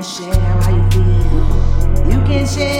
can share how you feel. You can share.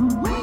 Woo!